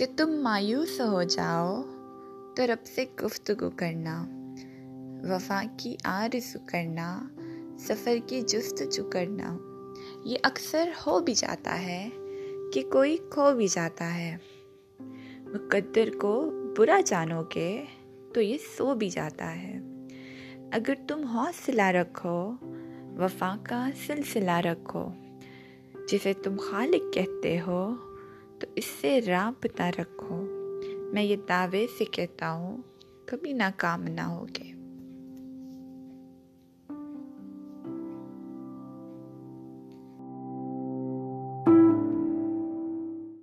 جب تم مایوس ہو جاؤ تو رب سے گفتگو کرنا وفا کی آرزو کرنا سفر کی جستجو کرنا یہ اکثر ہو بھی جاتا ہے کہ کوئی کھو بھی جاتا ہے مقدر کو برا جانو گے تو یہ سو بھی جاتا ہے اگر تم حوصلہ رکھو وفا کا سلسلہ رکھو جسے تم خالق کہتے ہو تو اس سے رابطہ رکھو۔ میں یہ دعوے سے کہتا ہوں، کبھی ناکام نہ ہوگے۔